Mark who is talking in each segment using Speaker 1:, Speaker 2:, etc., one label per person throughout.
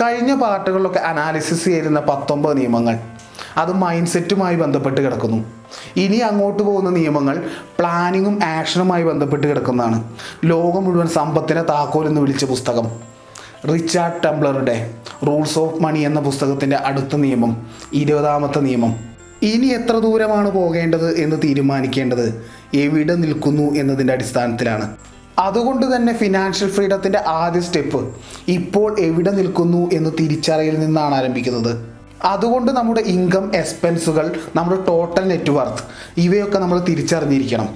Speaker 1: കഴിഞ്ഞ പാർട്ടുകളിലൊക്കെ അനാലിസിസ് ചെയ്തിരുന്ന പത്തൊമ്പത് നിയമങ്ങൾ. അത് മൈൻഡ് സെറ്റുമായി ബന്ധപ്പെട്ട് കിടക്കുന്നു. ഇനി അങ്ങോട്ട് പോകുന്ന നിയമങ്ങൾ പ്ലാനിങ്ങും ആക്ഷനുമായി ബന്ധപ്പെട്ട് കിടക്കുന്നതാണ്. ലോകം മുഴുവൻ സമ്പത്തിനെ താക്കോൽ എന്ന് വിളിച്ച പുസ്തകം. റിച്ചാർഡ് ടംബ്ലറുടെ റൂൾസ് ഓഫ് മണി എന്ന പുസ്തകത്തിന്റെ അടുത്ത നിയമം ഇരുപതാമത്തെ നിയമം. ഇനി എത്ര ദൂരമാണ് പോകേണ്ടത് എന്ന് തീരുമാനിക്കേണ്ടത്? എവിടെ നിൽക്കുന്നു എന്നതിന്റെ അടിസ്ഥാനത്തിലാണ്. അതുകൊണ്ട് തന്നെ ഫിനാൻഷ്യൽ ഫ്രീഡത്തിന്റെ ആദ്യ സ്റ്റെപ്പ് ഇപ്പോൾ എവിടെ നിൽക്കുന്നു എന്ന് തിരിച്ചറിയൽ നിന്നാണ് ആരംഭിക്കുന്നത്. അതുകൊണ്ട് നമ്മുടെ ഇൻകം എക്സ്പെൻസുകൾ നമ്മുടെ ടോട്ടൽ നെറ്റ് വർത്ത് ഇവയൊക്കെ നമ്മൾ തിരിച്ചറിഞ്ഞിരിക്കണം.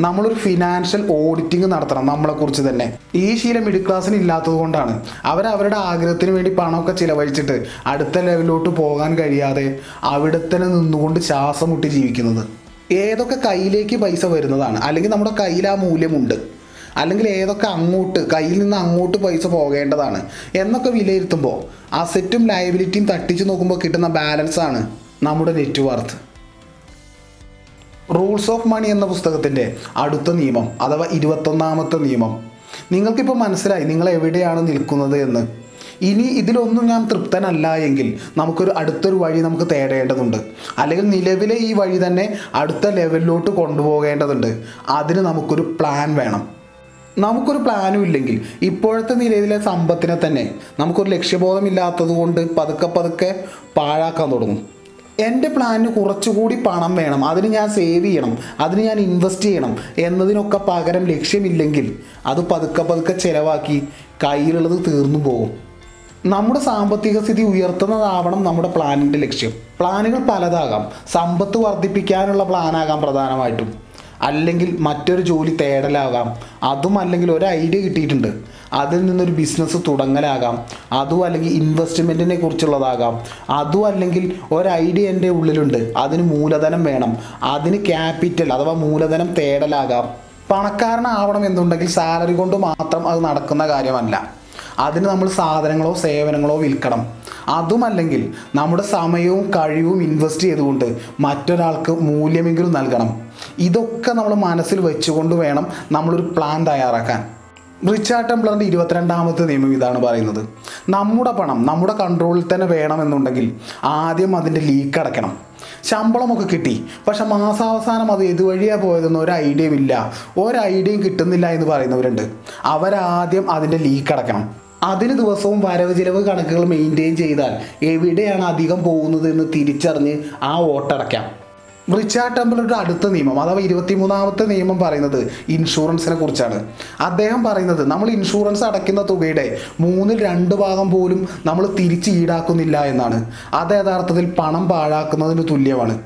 Speaker 1: നമ്മളൊരു ഫിനാൻഷ്യൽ ഓഡിറ്റിംഗ് നടത്തണം നമ്മളെക്കുറിച്ച് തന്നെ. ഈ ശീലം മിഡിൽ ക്ലാസ്സിന് ഇല്ലാത്തത് കൊണ്ടാണ്. അവരവരുടെ ആഗ്രഹത്തിന് വേണ്ടി പണമൊക്കെ ചിലവഴിച്ചിട്ട് അടുത്ത ലെവലിലോട്ട് പോകാൻ കഴിയാതെ അവിടെ തന്നെ നിന്നുകൊണ്ട് ശ്വാസം മുട്ടി ജീവിക്കുന്നത്. ഏതൊക്കെ കയ്യിലേക്ക് പൈസ വരുന്നതാണ്? അല്ലെങ്കിൽ നമ്മുടെ കയ്യിൽ ആ മൂല്യമുണ്ട് അല്ലെങ്കിൽ ഏതൊക്കെ അങ്ങോട്ട് കയ്യിൽ നിന്ന് അങ്ങോട്ട് പൈസ പോകേണ്ടതാണ് എന്നൊക്കെ വിലയിരുത്തുമ്പോൾ അസറ്റും ലയബിലിറ്റിയും തട്ടിച്ച് നോക്കുമ്പോൾ കിട്ടുന്ന ബാലൻസ് ആണ് നമ്മുടെ net worth rules of money എന്ന പുസ്തകത്തിന്റെ അടുത്ത നിയമം അഥവാ ഇരുപത്തൊന്നാമത്തെ നിയമം. നിങ്ങൾക്കിപ്പോൾ മനസ്സിലായി നിങ്ങൾ എവിടെയാണ് നിൽക്കുന്നത് എന്ന്. ഇനി ഇതിലൊന്നും ഞാൻ തൃപ്തനല്ല എങ്കിൽ നമുക്കൊരു അടുത്തൊരു വഴി നമുക്ക് തേടേണ്ടതുണ്ട്. അല്ലെങ്കിൽ നിലവിലെ ഈ വഴി തന്നെ അടുത്ത ലെവലിലോട്ട് കൊണ്ടുപോകേണ്ടതുണ്ട്. അതിന് നമുക്കൊരു പ്ലാൻ വേണം. നമുക്കൊരു പ്ലാനും ഇല്ലെങ്കിൽ ഇപ്പോഴത്തെ നിലയിലെ സമ്പത്തിനെ തന്നെ നമുക്കൊരു ലക്ഷ്യബോധമില്ലാത്തത് കൊണ്ട് പതുക്കെ പതുക്കെ പാഴാക്കാൻ തുടങ്ങും. എന്റെ പ്ലാനിന് കുറച്ചുകൂടി പണം വേണം അതിന് ഞാൻ സേവ് ചെയ്യണം അതിന് ഞാൻ ഇൻവെസ്റ്റ് ചെയ്യണം എന്നതിനൊക്കെ പകരം ലക്ഷ്യമില്ലെങ്കിൽ അത് പതുക്കെ പതുക്കെ ചിലവാക്കി കയ്യിലുള്ളത് തീർന്നു പോകും. നമ്മുടെ സാമ്പത്തിക സ്ഥിതി ഉയർത്തുന്നതാവണം നമ്മുടെ പ്ലാനിന്റെ ലക്ഷ്യം. പ്ലാനുകൾ പലതാകാം. സമ്പത്ത് വർദ്ധിപ്പിക്കാനുള്ള പ്ലാനാകാം പ്രധാനമായിട്ടും. അല്ലെങ്കിൽ മറ്റൊരു ജോലി തേടലാകാം. അതും അല്ലെങ്കിൽ ഒരു ഐഡിയ കിട്ടിയിട്ടുണ്ട്. അതിൽ നിന്നൊരു ബിസിനസ് തുടങ്ങലാകാം. അതും അല്ലെങ്കിൽ ഇൻവെസ്റ്റ്മെന്റിനെ കുറിച്ചുള്ളതാകാം. അതും അല്ലെങ്കിൽ ഒരു എന്റെ ഉള്ളിലുണ്ട്. അതിന് മൂലധനം വേണം. അതിന് ക്യാപിറ്റൽ അഥവാ മൂലധനം തേടലാകാം. പണക്കാരനാവണം എന്നുണ്ടെങ്കിൽ സാലറി കൊണ്ട് മാത്രം അത് നടക്കുന്ന കാര്യമല്ല. അതിന് നമ്മൾ സാധനങ്ങളോ സേവനങ്ങളോ വിൽക്കണം. അതുമല്ലെങ്കിൽ നമ്മുടെ സമയവും കഴിവും ഇൻവെസ്റ്റ് ചെയ്തുകൊണ്ട് മറ്റൊരാൾക്ക് മൂല്യമെങ്കിലും നൽകണം. ഇതൊക്കെ നമ്മൾ മനസ്സിൽ വെച്ചുകൊണ്ട് വേണം നമ്മളൊരു പ്ലാൻ തയ്യാറാക്കാൻ. റിച്ചാർഡ് ടെംപ്ലറിന്റെ ഇരുപത്തിരണ്ടാമത്തെ നിയമം ഇതാണ് പറയുന്നത്. നമ്മുടെ പണം നമ്മുടെ കൺട്രോളിൽ തന്നെ വേണമെന്നുണ്ടെങ്കിൽ ആദ്യം അതിന്റെ ലീക്ക് അടയ്ക്കണം. ശമ്പളമൊക്കെ കിട്ടി. പക്ഷെ മാസാവസാനം അത് ഏതുവഴിയാണ് പോയതെന്ന് ഒരു ഐഡിയയും ഇല്ല. ഒരു ഐഡിയയും കിട്ടുന്നില്ല എന്ന് പറയുന്നവരുണ്ട്. അവരാദ്യം അതിന്റെ ലീക്ക് അടയ്ക്കണം. അതിന് ദിവസവും വരവ് ചിലവ് കണക്കുകൾ മെയിന്റെയിൻ ചെയ്താൽ എവിടെയാണ് അധികം പോകുന്നത് എന്ന് തിരിച്ചറിഞ്ഞ് ആ വോട്ടടയ്ക്കാം. റിച്ചാർഡ് ടെമ്പിളുടെ അടുത്ത നിയമം അഥവാ ഇരുപത്തിമൂന്നാമത്തെ നിയമം പറയുന്നത് ഇൻഷുറൻസിനെ കുറിച്ചാണ്. അദ്ദേഹം പറയുന്നത് നമ്മൾ ഇൻഷുറൻസ് അടയ്ക്കുന്ന തുകയുടെ മൂന്നിൽ രണ്ട് ഭാഗം പോലും നമ്മൾ തിരിച്ച് ഈടാക്കുന്നില്ല എന്നാണ്. അത് യഥാർത്ഥത്തിൽ പണം പാഴാക്കുന്നതിന് തുല്യമാണ്.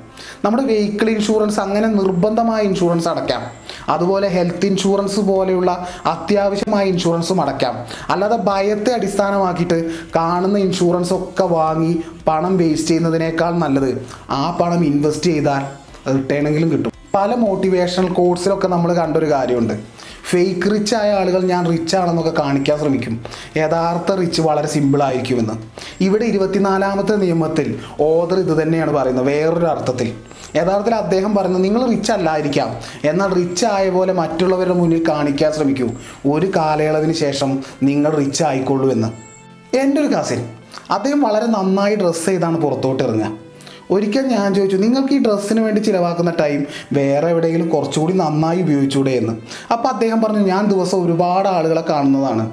Speaker 1: നമ്മുടെ വെഹിക്കിൾ ഇൻഷുറൻസ് അങ്ങനെ നിർബന്ധമായ ഇൻഷുറൻസ് അടയ്ക്കാം. അതുപോലെ ഹെൽത്ത് ഇൻഷുറൻസ് പോലെയുള്ള അത്യാവശ്യമായ ഇൻഷുറൻസും അടയ്ക്കാം. അല്ലാതെ ഭയത്തെ അടിസ്ഥാനമാക്കിയിട്ട് കാണുന്ന ഇൻഷുറൻസ് ഒക്കെ വാങ്ങി പണം വേസ്റ്റ് ചെയ്യുന്നതിനേക്കാൾ നല്ലത് ആ പണം ഇൻവെസ്റ്റ് ചെയ്താൽ റിട്ടേണെങ്കിലും കിട്ടും. പല മോട്ടിവേഷണൽ കോഴ്സിലൊക്കെ നമ്മൾ കണ്ടൊരു കാര്യമുണ്ട്. ഫേക്ക് റിച്ച് ആയ ആളുകൾ ഞാൻ റിച്ച് ആണെന്നൊക്കെ കാണിക്കാൻ ശ്രമിക്കും. യഥാർത്ഥ റിച്ച് വളരെ സിമ്പിൾ സിമ്പിളായിരിക്കുമെന്ന് ഇവിടെ ഇരുപത്തിനാലാമത്തെ നിയമത്തിൽ ഓദർ ഇത് തന്നെയാണ് പറയുന്നത് വേറൊരു അർത്ഥത്തിൽ. യഥാർത്ഥത്തിൽ അദ്ദേഹം പറയുന്നത് നിങ്ങൾ റിച്ച് അല്ലായിരിക്കാം. എന്നാൽ റിച്ച് ആയ പോലെ മറ്റുള്ളവരുടെ മുന്നിൽ കാണിക്കാൻ ശ്രമിക്കൂ. ഒരു കാലയളവിന് ശേഷം നിങ്ങൾ റിച്ച് ആയിക്കൊള്ളൂ എന്ന് എന്റെ ഒരു കസിൻ അദ്ദേഹം വളരെ നന്നായി ഡ്രസ്സ് ചെയ്താണ് പുറത്തോട്ട് ഇറങ്ങുക. ഒരിക്കൽ ഞാൻ ചോദിച്ചു നിങ്ങൾക്ക് ഈ ഡ്രസ്സിന് വേണ്ടി ചിലവാക്കുന്ന ടൈം വേറെ എവിടെയെങ്കിലും കുറച്ചുകൂടി നന്നായി ഉപയോഗിച്ചൂടെ എന്ന്? അപ്പോൾ അദ്ദേഹം പറഞ്ഞു ഞാൻ ദിവസം ഒരുപാട് ആളുകളെ കാണുന്നതാണ്.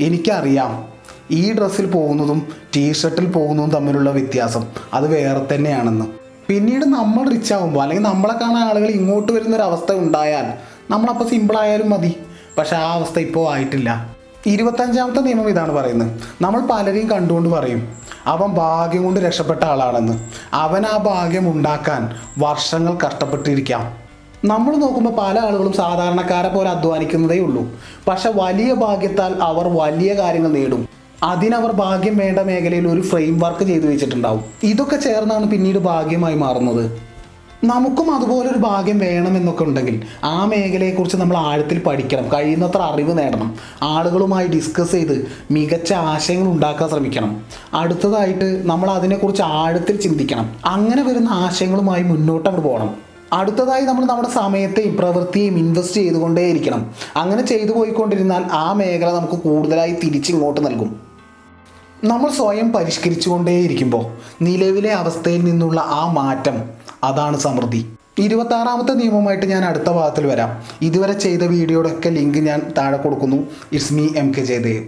Speaker 1: എനിക്കറിയാം. ഈ ഡ്രസ്സിൽ പോകുന്നതും ടീഷർട്ടിൽ പോകുന്നതും തമ്മിലുള്ള വ്യത്യാസം. അത് വേറെ തന്നെയാണെന്ന്. പിന്നീട് നമ്മൾ റിച്ച് ആകുമ്പോൾ അല്ലെങ്കിൽ നമ്മളെ കാണാൻ ആളുകൾ ഇങ്ങോട്ട് വരുന്ന ഒരു അവസ്ഥ ഉണ്ടായാൽ നമ്മളപ്പോൾ സിമ്പിളായാലും മതി. പക്ഷേ ആ അവസ്ഥ ഇപ്പോൾ ആയിട്ടില്ല. ഇരുപത്തഞ്ചാമത്തെ നിയമം ഇതാണ് പറയുന്നത്. നമ്മൾ പലരെയും കണ്ടുകൊണ്ട് പറയും അവൻ ഭാഗ്യം കൊണ്ട് രക്ഷപ്പെട്ട ആളാണെന്ന്. അവൻ ആ ഭാഗ്യം ഉണ്ടാക്കാൻ വർഷങ്ങൾ കഷ്ടപ്പെട്ടിരിക്കാം. നമ്മൾ നോക്കുമ്പോൾ പല ആളുകളും സാധാരണക്കാരെ പോലെ അധ്വാനിക്കുന്നതേ ഉള്ളൂ. പക്ഷെ വലിയ ഭാഗ്യത്താൽ അവർ വലിയ കാര്യങ്ങൾ നേടും. അതിനവർ ഭാഗ്യം വേണ്ട മേഖലയിൽ ഒരു ഫ്രെയിം വർക്ക് ചെയ്തു വെച്ചിട്ടുണ്ടാവും. ഇതൊക്കെ ചേർന്നാണ് പിന്നീട് ഭാഗ്യമായി മാറുന്നത്. നമുക്കും അതുപോലൊരു ഭാഗ്യം വേണമെന്നൊക്കെ ഉണ്ടെങ്കിൽ ആ മേഖലയെക്കുറിച്ച് നമ്മൾ ആഴത്തിൽ പഠിക്കണം. കഴിയുന്നത്ര അറിവ് നേടണം. ആളുകളുമായി ഡിസ്കസ് ചെയ്ത് മികച്ച ആശയങ്ങൾ ഉണ്ടാക്കാൻ ശ്രമിക്കണം. അടുത്തതായിട്ട് നമ്മൾ അതിനെക്കുറിച്ച് ആഴത്തിൽ ചിന്തിക്കണം. അങ്ങനെ വരുന്ന ആശയങ്ങളുമായി മുന്നോട്ട് അങ്ങോട്ട് പോകണം. അടുത്തതായി നമ്മൾ നമ്മുടെ സമയത്തെയും പ്രവൃത്തിയും ഇൻവെസ്റ്റ് ചെയ്തുകൊണ്ടേയിരിക്കണം. അങ്ങനെ ചെയ്തു പോയിക്കൊണ്ടിരുന്നാൽ ആ മേഖല നമുക്ക് കൂടുതലായി തിരിച്ചിങ്ങോട്ട് നൽകും. നമ്മൾ സ്വയം പരിഷ്കരിച്ചുകൊണ്ടേയിരിക്കുമ്പോൾ നിലവിലെ അവസ്ഥയിൽ നിന്നുള്ള ആ മാറ്റം അതാണ് സമൃദ്ധി. ഇരുപത്താറാമത്തെ നിയമമായിട്ട് ഞാൻ അടുത്ത ഭാഗത്തിൽ വരാം. ഇതുവരെ ചെയ്ത വീഡിയോയുടെ ഒക്കെ ലിങ്ക് ഞാൻ താഴെ കൊടുക്കുന്നു. It's M K Jayadev